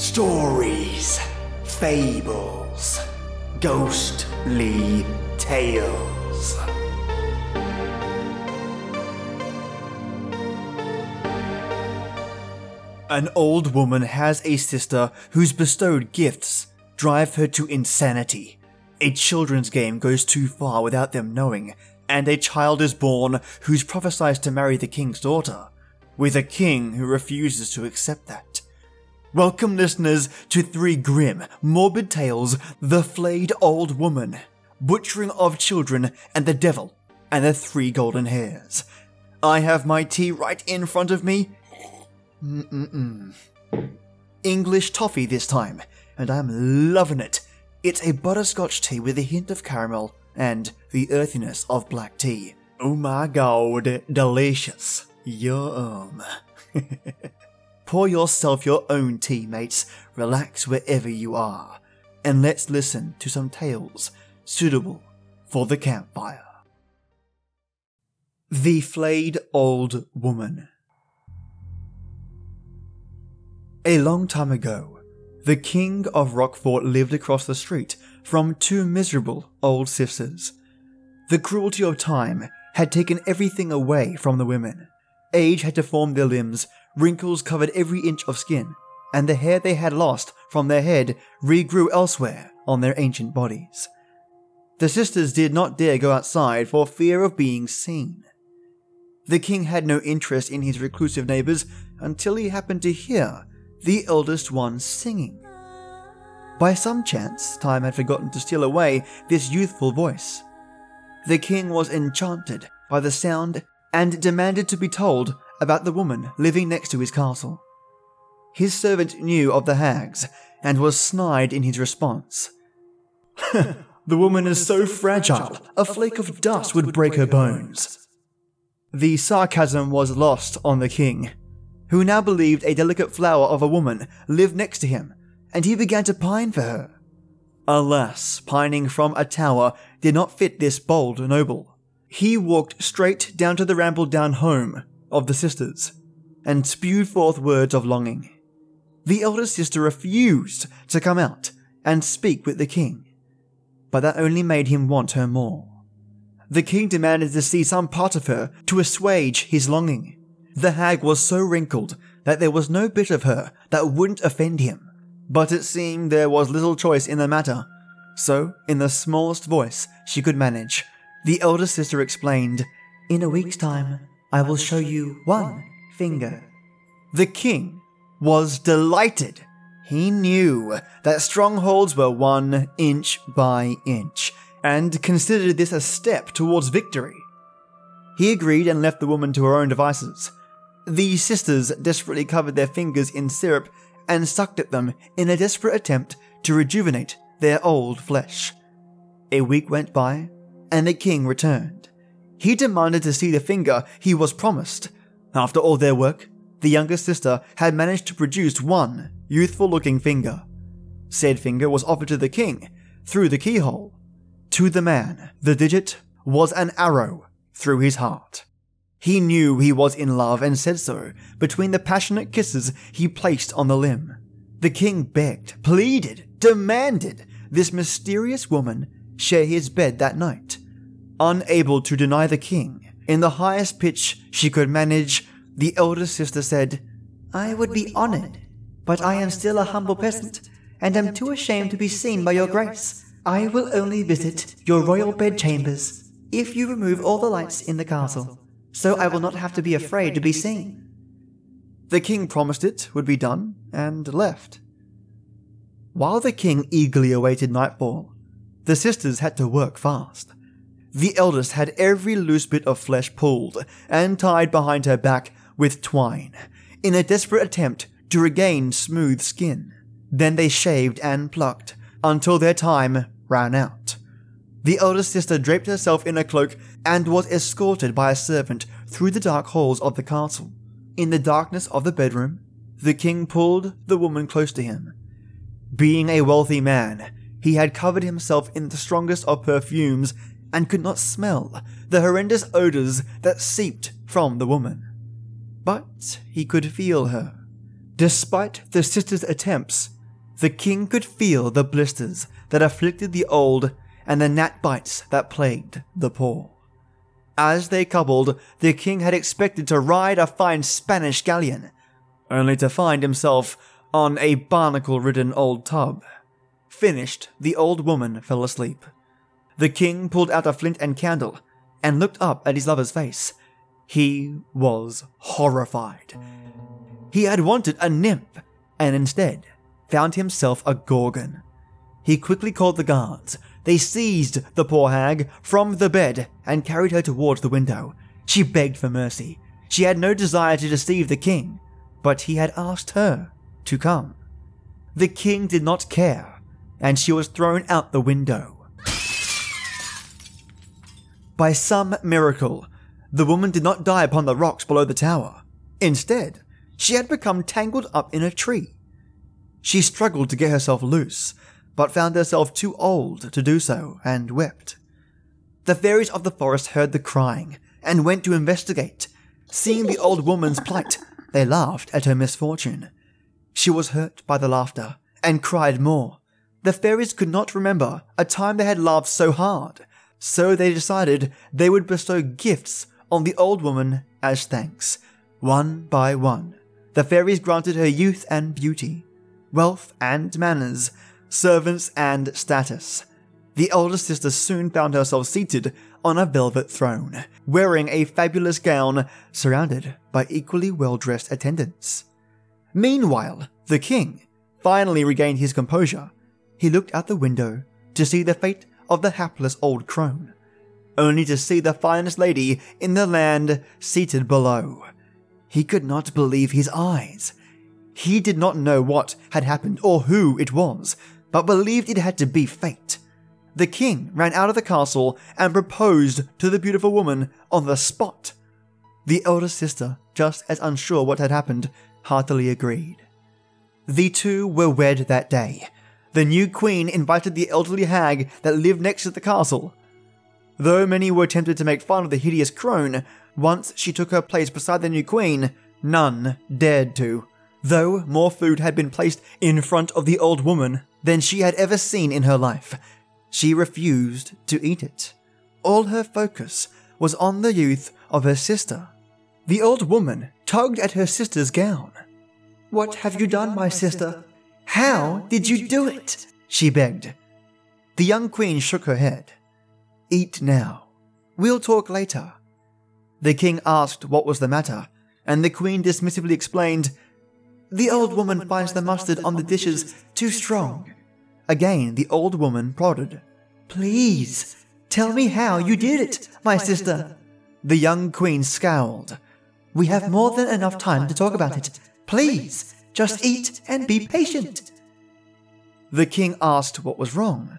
Stories, fables, ghostly tales. An old woman has a sister whose bestowed gifts drive her to insanity. A children's game goes too far without them knowing, and a child is born who's prophesied to marry the king's daughter, with a king who refuses to accept that. Welcome, listeners, to three grim, morbid tales The Flayed Old Woman, Butchering of Children, and the Devil, and the Three Golden Hairs. I have my tea right in front of me. Mm-mm-mm. English toffee this time, and I'm loving it. It's a butterscotch tea with a hint of caramel and the earthiness of black tea. Oh my god, delicious. Yum. Pour yourself your own tea, mates. Relax wherever you are. And let's listen to some tales suitable for the campfire. The Flayed Old Woman. A long time ago, the king of Rockfort lived across the street from two miserable old sisters. The cruelty of time had taken everything away from the women. Age had deformed their limbs, wrinkles covered every inch of skin, and the hair they had lost from their head regrew elsewhere on their ancient bodies. The sisters did not dare go outside for fear of being seen. The king had no interest in his reclusive neighbors until he happened to hear the eldest one singing. By some chance, time had forgotten to steal away this youthful voice. The king was enchanted by the sound and demanded to be told about the woman living next to his castle. His servant knew of the hags and was snide in his response. the woman is so fragile, a flake of dust would break her bones. The sarcasm was lost on the king, who now believed a delicate flower of a woman lived next to him, and he began to pine for her. Alas, pining from a tower did not fit this bold noble. He walked straight down to the ramble down home of the sisters and spewed forth words of longing. The elder sister refused to come out and speak with the king, but that only made him want her more. The king demanded to see some part of her to assuage his longing. The hag was so wrinkled that there was no bit of her that wouldn't offend him, but it seemed there was little choice in the matter. So, in the smallest voice she could manage, the elder sister explained, In a week's time, I will show you one finger. The king was delighted. He knew that strongholds were won inch by inch, and considered this a step towards victory. He agreed and left the woman to her own devices. The sisters desperately covered their fingers in syrup and sucked at them in a desperate attempt to rejuvenate their old flesh. A week went by, and the king returned. He demanded to see the finger he was promised. After all their work, the younger sister had managed to produce one youthful looking finger. Said finger was offered to the king through the keyhole. To the man, the digit was an arrow through his heart. He knew he was in love and said so between the passionate kisses he placed on the limb. The king begged, pleaded, demanded this mysterious woman share his bed that night. Unable to deny the king, in the highest pitch she could manage, the elder sister said, I would be honored, but I am still a humble peasant, and am too ashamed to be seen by your grace. I will only visit your royal bedchambers if you remove all the lights in the castle, so I will not have to be afraid to be seen. The king promised it would be done, and left. While the king eagerly awaited nightfall, the sisters had to work fast. The eldest had every loose bit of flesh pulled and tied behind her back with twine, in a desperate attempt to regain smooth skin. Then they shaved and plucked until their time ran out. The eldest sister draped herself in a cloak and was escorted by a servant through the dark halls of the castle. In the darkness of the bedroom, the king pulled the woman close to him. Being a wealthy man, he had covered himself in the strongest of perfumes and could not smell the horrendous odors that seeped from the woman. But he could feel her. Despite the sisters' attempts, the king could feel the blisters that afflicted the old and the gnat bites that plagued the poor. As they coupled, the king had expected to ride a fine Spanish galleon, only to find himself on a barnacle ridden old tub. Finished, the old woman fell asleep. The king pulled out a flint and candle and looked up at his lover's face. He was horrified. He had wanted a nymph and instead found himself a gorgon. He quickly called the guards. They seized the poor hag from the bed and carried her towards the window. She begged for mercy. She had no desire to deceive the king, but he had asked her to come. The king did not care, and she was thrown out the window. By some miracle, the woman did not die upon the rocks below the tower. Instead, she had become tangled up in a tree. She struggled to get herself loose, but found herself too old to do so and wept. The fairies of the forest heard the crying and went to investigate. Seeing the old woman's plight, they laughed at her misfortune. She was hurt by the laughter and cried more. The fairies could not remember a time they had laughed so hard, so they decided they would bestow gifts on the old woman as thanks. One by one, the fairies granted her youth and beauty, wealth and manners, servants and status. The older sister soon found herself seated on a velvet throne, wearing a fabulous gown surrounded by equally well dressed attendants. Meanwhile, the king finally regained his composure. He looked out the window to see the fate of the hapless old crone, only to see the finest lady in the land seated below. He could not believe his eyes. He did not know what had happened or who it was, but believed it had to be fate. The king ran out of the castle and proposed to the beautiful woman on the spot. The elder sister, just as unsure what had happened, heartily agreed. The two were wed that day, the new queen invited the elderly hag that lived next to the castle. Though many were tempted to make fun of the hideous crone, once she took her place beside the new queen, none dared to. Though more food had been placed in front of the old woman than she had ever seen in her life, she refused to eat it. All her focus was on the youth of her sister. The old woman tugged at her sister's gown. What have you done, my sister? How did you do it? she begged. The young queen shook her head. Eat now. We'll talk later. The king asked what was the matter, and the queen dismissively explained, The old woman finds the mustard on the dishes too strong. Again, the old woman prodded. Please, tell me how you did it, my sister. The young queen scowled. We have more than enough time to talk about it. Please, just eat and be patient. The king asked what was wrong.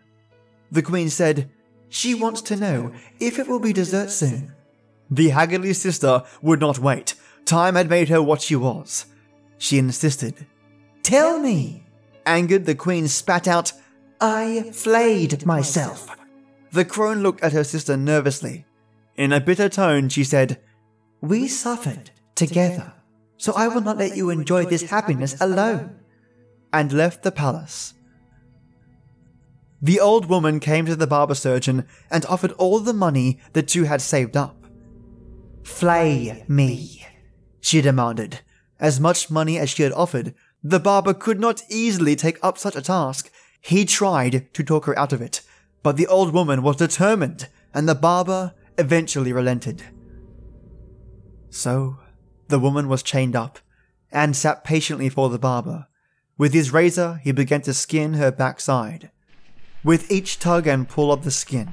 The queen said, She wants to know if it will be dessert soon. The haggardly sister would not wait. Time had made her what she was. She insisted. Tell me! Angered, the queen spat out, I flayed myself. The crone looked at her sister nervously. In a bitter tone, she said, We suffered together so I will not let you enjoy this happiness alone. And left the palace. The old woman came to the barber surgeon and offered all the money the two had saved up. Flay me, she demanded. As much money as she had offered, the barber could not easily take up such a task. He tried to talk her out of it, but the old woman was determined, and the barber eventually relented. So the woman was chained up and sat patiently for the barber. With his razor, he began to skin her backside. With each tug and pull of the skin,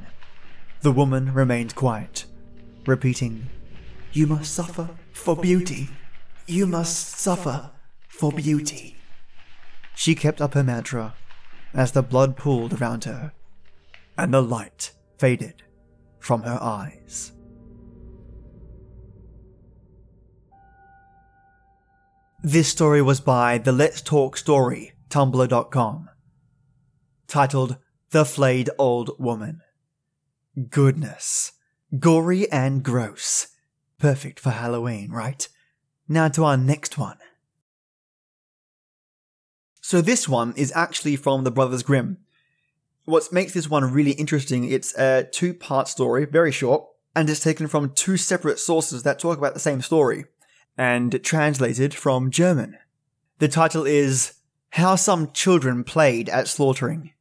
the woman remained quiet, repeating, You must suffer for beauty. You must suffer for beauty. She kept up her mantra as the blood pooled around her and the light faded from her eyes. This story was by the Let's Talk Story, Tumblr.com, titled The Flayed Old Woman. Goodness. Gory and gross. Perfect for Halloween, right? Now to our next one. So this one is actually from the Brothers Grimm. What makes this one really interesting, it's a two part story, very short, and it's taken from two separate sources that talk about the same story, and translated from German. The title is How Some Children Played at Slaughtering.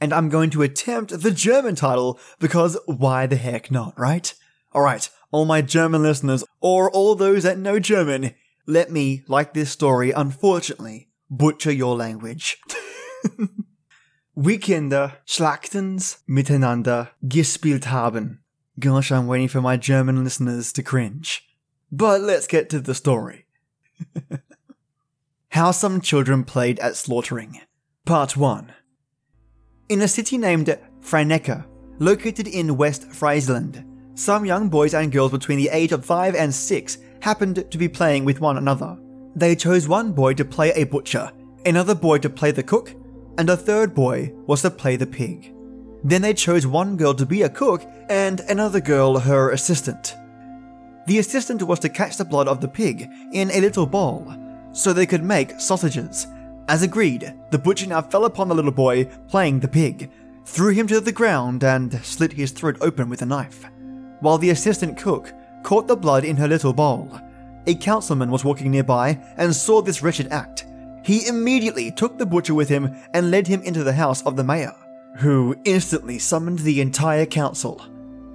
And I'm going to attempt the German title because why the heck not, right? Alright, all my German listeners, or all those that know German, let me, like this story, unfortunately, butcher your language. Kinder Schlachtens miteinander gespielt haben. Gosh, I'm waiting for my German listeners to cringe. But let's get to the story. How some children played at slaughtering. Part 1. In a city named Franeker, located in West Friesland, some young boys and girls between the age of 5 and 6 happened to be playing with one another. They chose one boy to play a butcher, another boy to play the cook, and a third boy was to play the pig. Then they chose one girl to be a cook and another girl her assistant. The assistant was to catch the blood of the pig in a little bowl so they could make sausages. As agreed, the butcher now fell upon the little boy playing the pig, threw him to the ground, and slit his throat open with a knife. While the assistant cook caught the blood in her little bowl, a councilman was walking nearby and saw this wretched act. He immediately took the butcher with him and led him into the house of the mayor, who instantly summoned the entire council.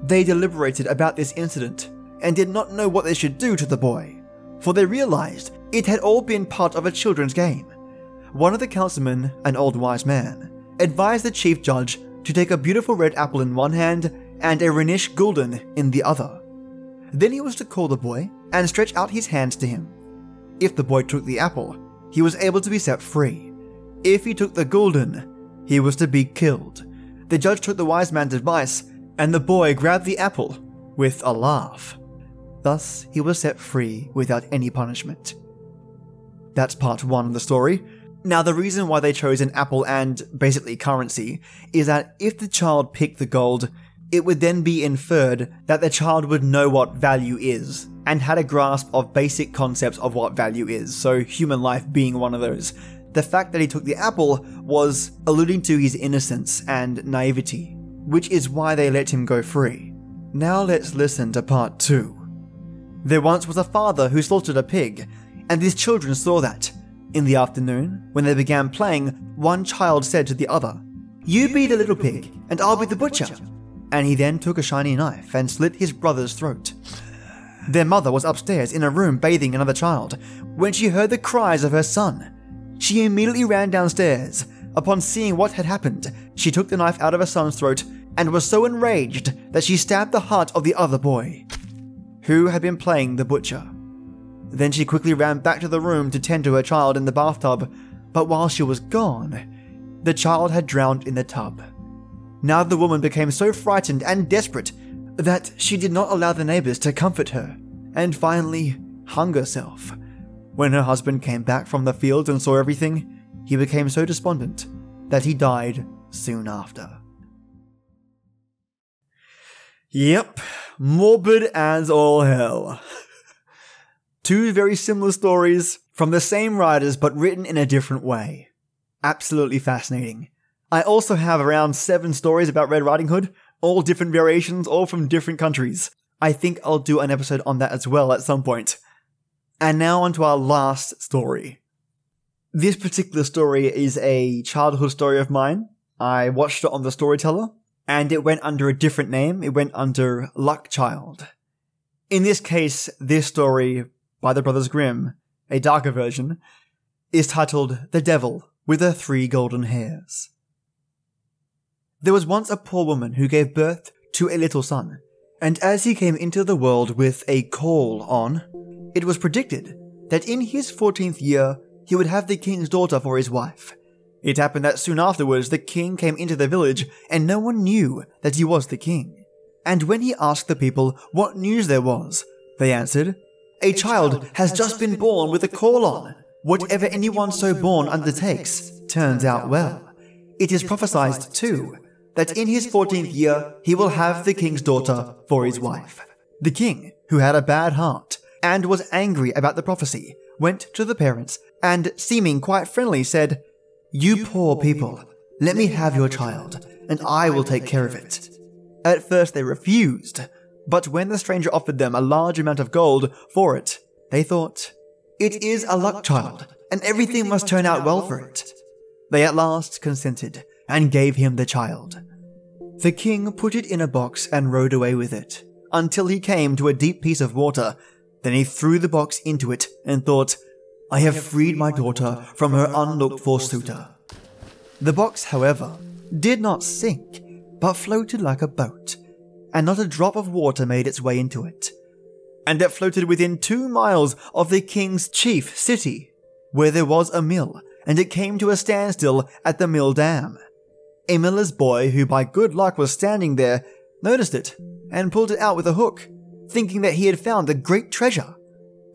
They deliberated about this incident and did not know what they should do to the boy, for they realized it had all been part of a children's game. One of the councilmen, an old wise man, advised the chief judge to take a beautiful red apple in one hand and a Rhenish gulden in the other. Then he was to call the boy and stretch out his hands to him. If the boy took the apple, he was able to be set free. If he took the gulden, he was to be killed. The judge took the wise man's advice, and the boy grabbed the apple with a laugh. Thus, he was set free without any punishment. That's part one of the story. Now, the reason why they chose an apple and basically currency is that if the child picked the gold, it would then be inferred that the child would know what value is and had a grasp of basic concepts of what value is, so human life being one of those. The fact that he took the apple was alluding to his innocence and naivety, which is why they let him go free. Now let's listen to part 2. There once was a father who slaughtered a pig, and his children saw that. In the afternoon, when they began playing, one child said to the other, You be the little pig, and I'll be the butcher. And he then took a shiny knife and slit his brother's throat. Their mother was upstairs in a room bathing another child when she heard the cries of her son. She immediately ran downstairs. Upon seeing what had happened, she took the knife out of her son's throat and was so enraged that she stabbed the heart of the other boy, who had been playing the butcher. Then she quickly ran back to the room to tend to her child in the bathtub, but while she was gone, the child had drowned in the tub. Now the woman became so frightened and desperate that she did not allow the neighbors to comfort her, and finally hung herself. When her husband came back from the fields and saw everything, he became so despondent that he died soon after. Yep, morbid as all hell. Two very similar stories from the same writers but written in a different way. Absolutely fascinating. I also have around seven stories about Red Riding Hood, all different variations, all from different countries. I think I'll do an episode on that as well at some point. And now on to our last story. This particular story is a childhood story of mine. I watched it on The Storyteller, and it went under a different name. It went under Luck Child. In this case, this story by the Brothers Grimm, a darker version, is titled The Devil with the Three Golden Hairs. There was once a poor woman who gave birth to a little son, and as he came into the world with a caul on, it was predicted that in his 14th year he would have the king's daughter for his wife. It happened that soon afterwards the king came into the village and no one knew that he was the king. And when he asked the people what news there was, they answered, A child has just been born with a caul on. Whatever anyone so born undertakes turns out well. It is prophesied, too, that in his 14th year he will have the king's daughter for his wife. The king, who had a bad heart and was angry about the prophecy, went to the parents and, seeming quite friendly, said, You poor people, let me have your child, and I will take care of it. At first they refused, but when the stranger offered them a large amount of gold for it, they thought, It is a luck child, and everything must turn out well for it. They at last consented and gave him the child. The king put it in a box and rode away with it until he came to a deep piece of water. Then he threw the box into it and thought, I have freed my daughter from her unlooked for suitor. The box, however, did not sink, but floated like a boat, and not a drop of water made its way into it. And it floated within two miles of the king's chief city, where there was a mill, and it came to a standstill at the mill dam. A miller's boy, who by good luck was standing there, noticed it and pulled it out with a hook, thinking that he had found a great treasure.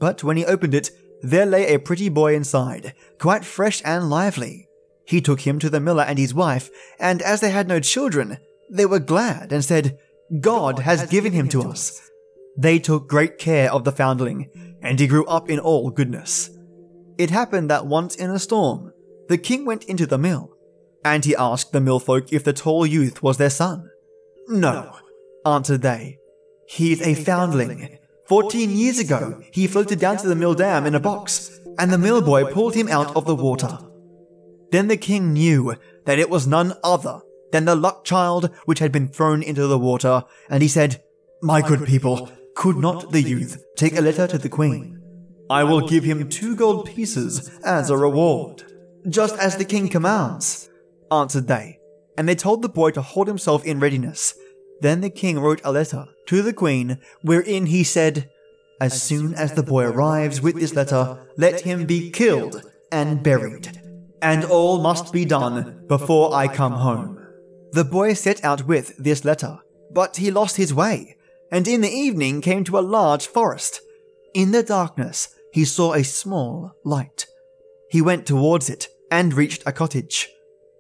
But when he opened it, there lay a pretty boy inside, quite fresh and lively. He took him to the miller and his wife, and as they had no children, they were glad and said, God has given him to us. They took great care of the foundling, and he grew up in all goodness. It happened that once in a storm, the king went into the mill, and he asked the mill folk if the tall youth was their son. No, answered they. He is a foundling. Fourteen years ago, he floated down to the mill dam in a box, and the mill boy pulled him out of the water. Then the king knew that it was none other than the luck child which had been thrown into the water, and he said, My good people, could not the youth take a letter to the queen? I will give him two gold pieces as a reward, just as the king commands, answered they, and they told the boy to hold himself in readiness. Then the king wrote a letter to the queen, wherein he said, As soon as the boy arrives with this letter, let him be killed and buried, and all must be done before I come home. The boy set out with this letter, but he lost his way, and in the evening came to a large forest. In the darkness, he saw a small light. He went towards it and reached a cottage.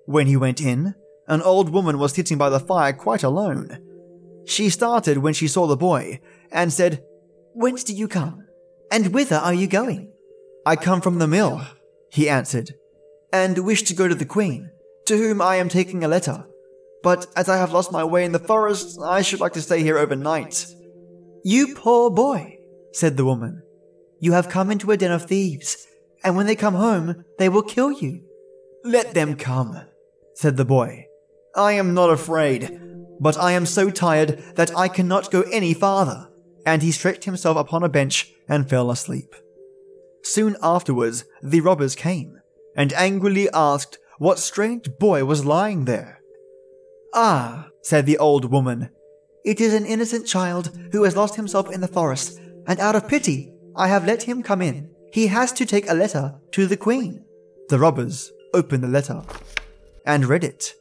When he went in, an old woman was sitting by the fire quite alone. She started when she saw the boy and said, Whence do you come? And whither are you going? I come from the mill, he answered, and wish to go to the queen, to whom I am taking a letter. But as I have lost my way in the forest, I should like to stay here overnight. You poor boy, said the woman. You have come into a den of thieves, and when they come home, they will kill you. Let them come, said the boy. I am not afraid, but I am so tired that I cannot go any farther. And he stretched himself upon a bench and fell asleep. Soon afterwards, the robbers came, and angrily asked what strange boy was lying there. Ah, said the old woman, it is an innocent child who has lost himself in the forest, and out of pity I have let him come in. He has to take a letter to the queen. The robbers opened the letter and read it,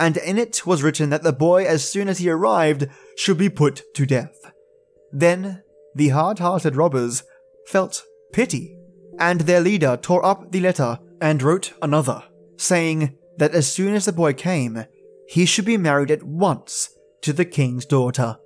and in it was written that the boy, as soon as he arrived, should be put to death. Then the hard hearted robbers felt pity, and their leader tore up the letter and wrote another, saying that as soon as the boy came, he should be married at once to the king's daughter.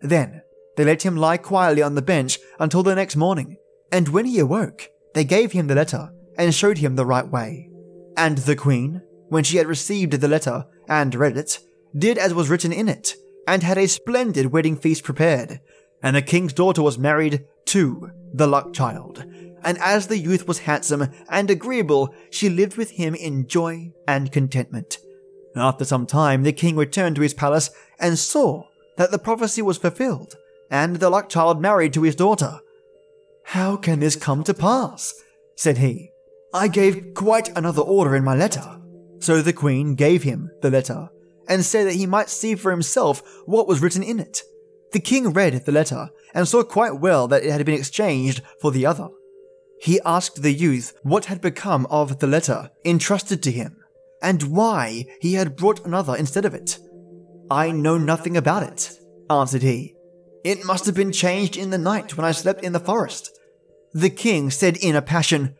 Then they let him lie quietly on the bench until the next morning, and when he awoke, they gave him the letter and showed him the right way. And the queen, when she had received the letter and read it, did as was written in it, and had a splendid wedding feast prepared. And the king's daughter was married to the luck child. And as the youth was handsome and agreeable, she lived with him in joy and contentment. After some time, the king returned to his palace and saw that the prophecy was fulfilled and the luck child married to his daughter. How can this come to pass? said he. I gave quite another order in my letter. So the queen gave him the letter and said that he might see for himself what was written in it. The king read the letter and saw quite well that it had been exchanged for the other. He asked the youth what had become of the letter entrusted to him and why he had brought another instead of it. I know nothing about it, answered he. It must have been changed in the night when I slept in the forest. The king said in a passion,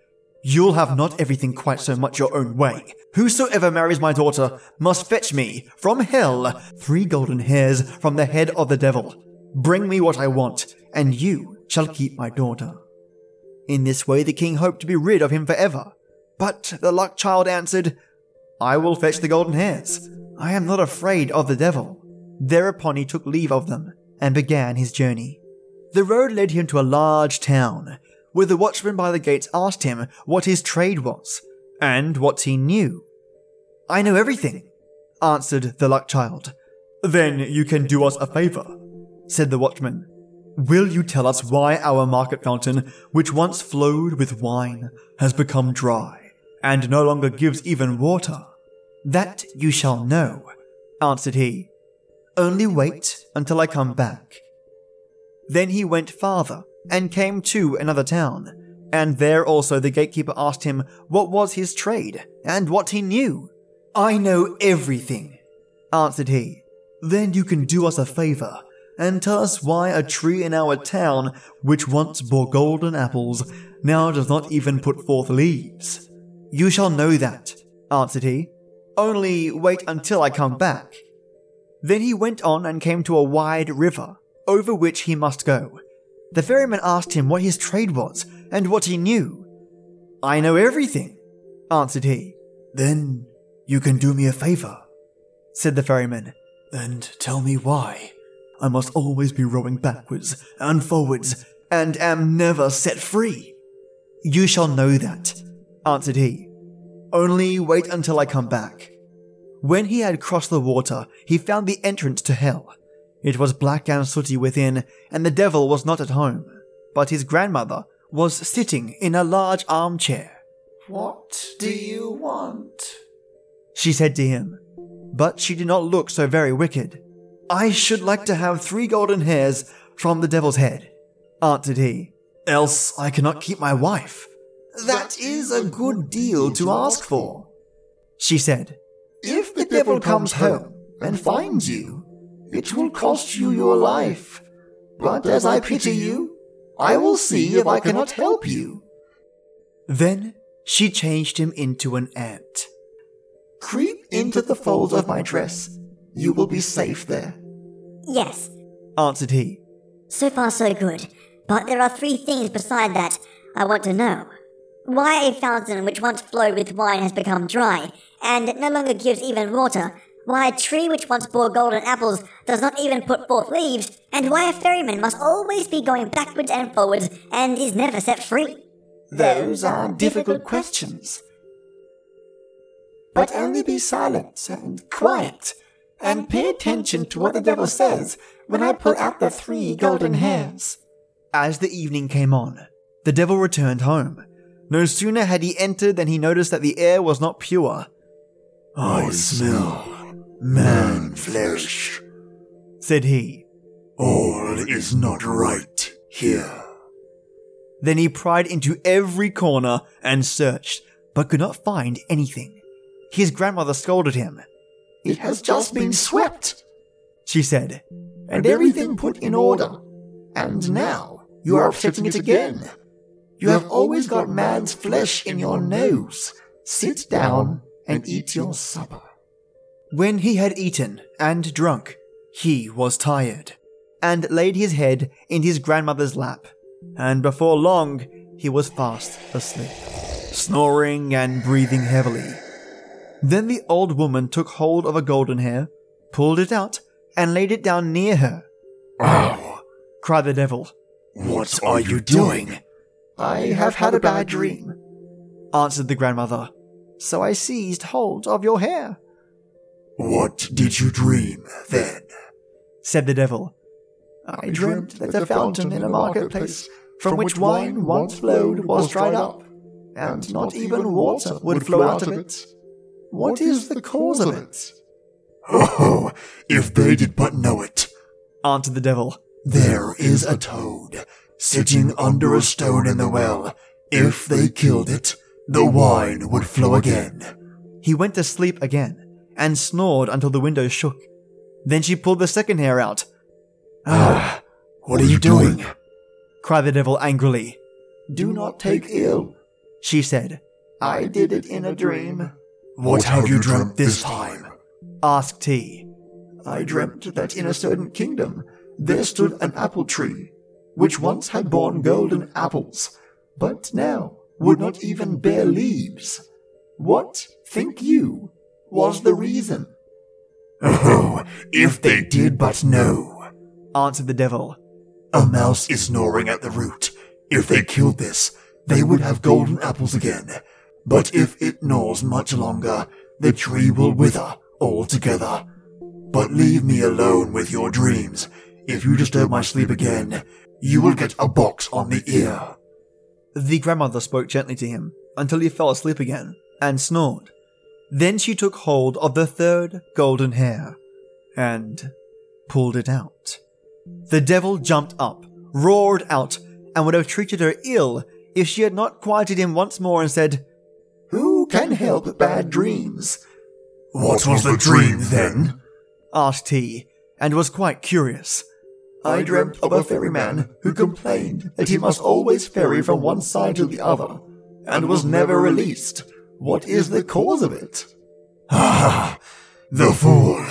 You'll have not everything quite so much your own way. Whosoever marries my daughter must fetch me, from hell, three golden hairs from the head of the devil. Bring me what I want, and you shall keep my daughter. In this way the king hoped to be rid of him forever. But the luck child answered, I will fetch the golden hairs. I am not afraid of the devil. Thereupon he took leave of them and began his journey. The road led him to a large town, where the watchman by the gates asked him what his trade was and what he knew. I know everything, answered the luck child. Then you can do us a favor, said the watchman. Will you tell us why our market fountain, which once flowed with wine, has become dry and no longer gives even water? That you shall know, answered he. Only wait until I come back. Then he went farther and came to another town, and there also the gatekeeper asked him what was his trade and what he knew. I know everything, answered he. Then you can do us a favor and tell us why a tree in our town, which once bore golden apples, now does not even put forth leaves. You shall know that, answered he. Only wait until I come back. Then he went on and came to a wide river, over which he must go. The ferryman asked him what his trade was and what he knew. I know everything, answered he. Then you can do me a favor, said the ferryman, and tell me why. I must always be rowing backwards and forwards, and am never set free. You shall know that, answered he. Only wait until I come back. When he had crossed the water, he found the entrance to hell. It was black and sooty within, and the devil was not at home, but his grandmother was sitting in a large armchair. What do you want? She said to him, but she did not look so very wicked. I should like to have three golden hairs from the devil's head, answered he, else I cannot keep my wife. That is a good deal to ask for, she said. If the devil comes home and finds you, it will cost you your life. But as I pity you, I will see if I cannot help you. Then she changed him into an ant. Creep into the folds of my dress. You will be safe there. Yes, answered he. So far, so good. But there are three things beside that I want to know. Why a fountain which once flowed with wine has become dry, and no longer gives even water, why a tree which once bore golden apples does not even put forth leaves, and why a ferryman must always be going backwards and forwards and is never set free. Those are difficult questions. But only be silent and quiet, and pay attention to what the devil says when I pull out the three golden hairs. As the evening came on, the devil returned home. No sooner had he entered than he noticed that the air was not pure. I smell man flesh, said he. All is not right here. Then he pried into every corner and searched, but could not find anything. His grandmother scolded him. It has just been swept, she said, and everything put in order. And now you are upsetting it again. You have always got man's flesh in your nose. Sit down and eat your supper. When he had eaten and drunk, he was tired, and laid his head in his grandmother's lap, and before long he was fast asleep, snoring and breathing heavily. Then the old woman took hold of a golden hair, pulled it out, and laid it down near her. Ow! cried the devil. What are you doing? I have had a bad dream, answered the grandmother. So I seized hold of your hair. What did you dream then? said the devil. I dreamt that the fountain in a marketplace from which wine once flowed was dried up, and not even water would flow out of it. What is the cause of it? Oh, if they did but know it, answered the devil. There is a toad sitting under a stone in the well. If they killed it, the wine would flow again. He went to sleep again and snored until the windows shook. Then she pulled the second hair out. Ah, what are you doing? cried the devil angrily. Do not take ill, she said. I did it in a dream. What have you dreamt this time? asked he. I dreamt that in a certain kingdom there stood an apple tree, which once had borne golden apples, but now would not even bear leaves. What think you? Was the reason. Oh, if they did but know. answered the devil. A mouse is gnawing at the root. If they killed this, they would have golden apples again. But if it gnaws much longer, the tree will wither altogether. But leave me alone with your dreams. If you disturb my sleep again, you will get a box on the ear. The grandmother spoke gently to him until he fell asleep again and snored. Then she took hold of the third golden hair and pulled it out. The devil jumped up, roared out, and would have treated her ill if she had not quieted him once more and said, Who can help bad dreams? What was the dream then? asked he, and was quite curious. I dreamt of a ferryman who complained that he must always ferry from one side to the other, and was never released. What is the cause of it? Ah, the fool.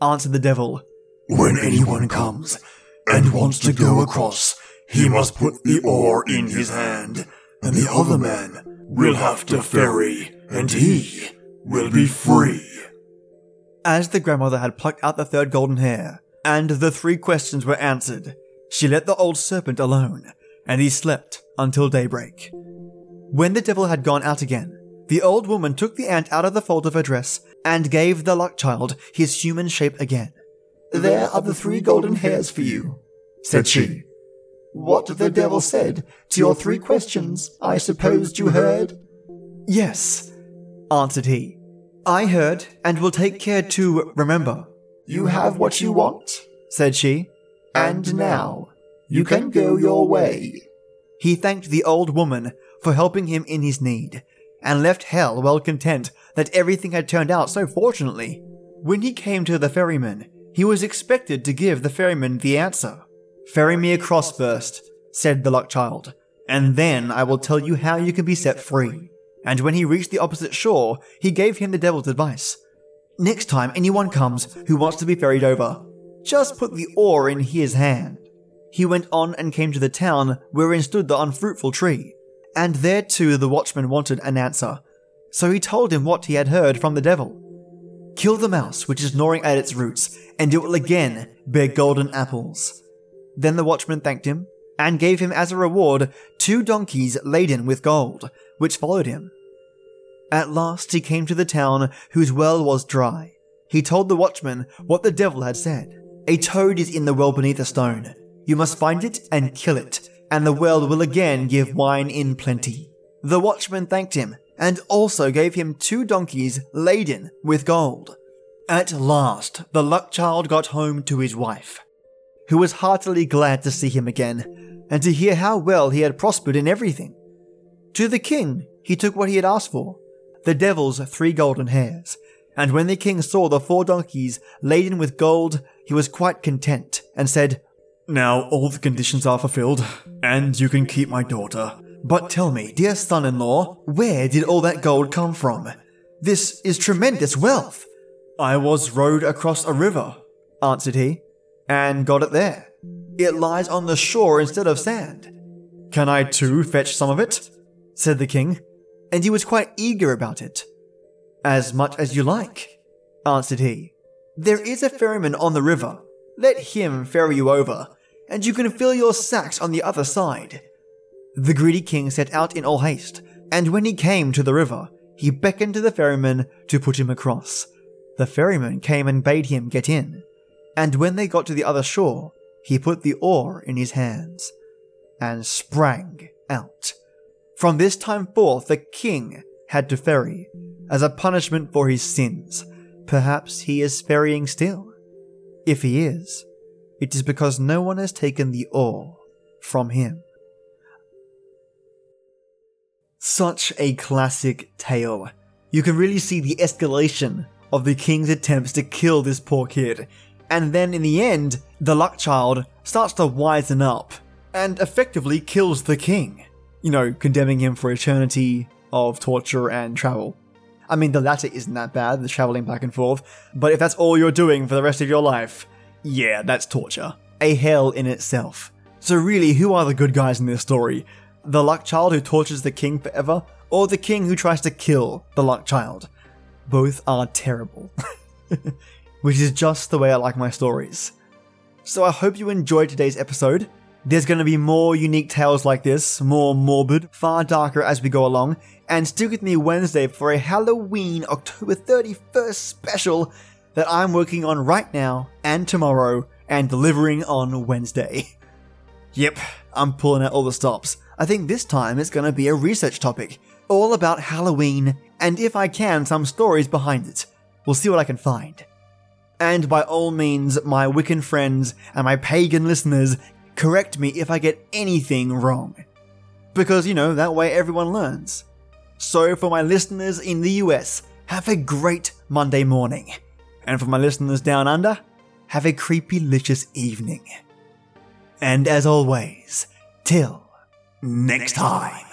Answered the devil. When anyone comes and wants to go across, he must put the oar in his hand, and the other man will have to ferry, and he will be free. As the grandmother had plucked out the third golden hair, and the three questions were answered, she let the old serpent alone, and he slept until daybreak. When the devil had gone out again, the old woman took the ant out of the fold of her dress and gave the luck child his human shape again. There are the three golden hairs for you, said she. What the devil said to your three questions, I supposed you heard? Yes, answered he. I heard and will take care to remember, You have what you want, said she. and now you can go your way. He thanked the old woman for helping him in his need, and left Hell well content that everything had turned out so fortunately. When he came to the ferryman, he was expected to give the ferryman the answer. Ferry me across first, said the luck child, and then I will tell you how you can be set free. And when he reached the opposite shore, he gave him the devil's advice. Next time anyone comes who wants to be ferried over, just put the oar in his hand. He went on and came to the town wherein stood the unfruitful tree, and there too the watchman wanted an answer. So he told him what he had heard from the devil. Kill the mouse which is gnawing at its roots, and it will again bear golden apples. Then the watchman thanked him, and gave him as a reward two donkeys laden with gold, which followed him. At last he came to the town whose well was dry. He told the watchman what the devil had said. A toad is in the well beneath a stone. You must find it and kill it, and the world will again give wine in plenty. The watchman thanked him, and also gave him two donkeys laden with gold. At last, the luck child got home to his wife, who was heartily glad to see him again, and to hear how well he had prospered in everything. To the king, he took what he had asked for the devil's three golden hairs. And when the king saw the four donkeys laden with gold, he was quite content, and said, Now all the conditions are fulfilled, and you can keep my daughter. But tell me, dear son in law, where did all that gold come from? This is tremendous wealth. I was rowed across a river, answered he, and got it there. It lies on the shore instead of sand. Can I too fetch some of it? said the king, and he was quite eager about it. As much as you like, answered he. There is a ferryman on the river. Let him ferry you over, and you can fill your sacks on the other side. The greedy king set out in all haste, and when he came to the river, he beckoned to the ferryman to put him across. The ferryman came and bade him get in, and when they got to the other shore, he put the oar in his hands and sprang out. From this time forth, the king had to ferry, as a punishment for his sins. Perhaps he is ferrying still. If he is, it is because no one has taken the oar from him. Such a classic tale. You can really see the escalation of the king's attempts to kill this poor kid. And then in the end, the luck child starts to wisen up and effectively kills the king. You know, condemning him for eternity of torture and travel. I mean, the latter isn't that bad, the traveling back and forth, but if that's all you're doing for the rest of your life, yeah, that's torture. A hell in itself. So, really, who are the good guys in this story? The luck child who tortures the king forever, or the king who tries to kill the luck child? both are terrible. Which is just the way I like my stories. So I hope you enjoyed today's episode. There's going to be more unique tales like this, more morbid, far darker as we go along, and stick with me Wednesday for a Halloween October 31st special that I'm working on right now and tomorrow and delivering on Wednesday. Yep, I'm pulling out all the stops. I think this time it's going to be a research topic, all about Halloween, and if I can, some stories behind it. We'll see what I can find. And by all means, my Wiccan friends and my pagan listeners, correct me if I get anything wrong. Because, you know, that way everyone learns. So, for my listeners in the US, have a great Monday morning. And for my listeners down under, have a creepy licious evening. And as always, till next time.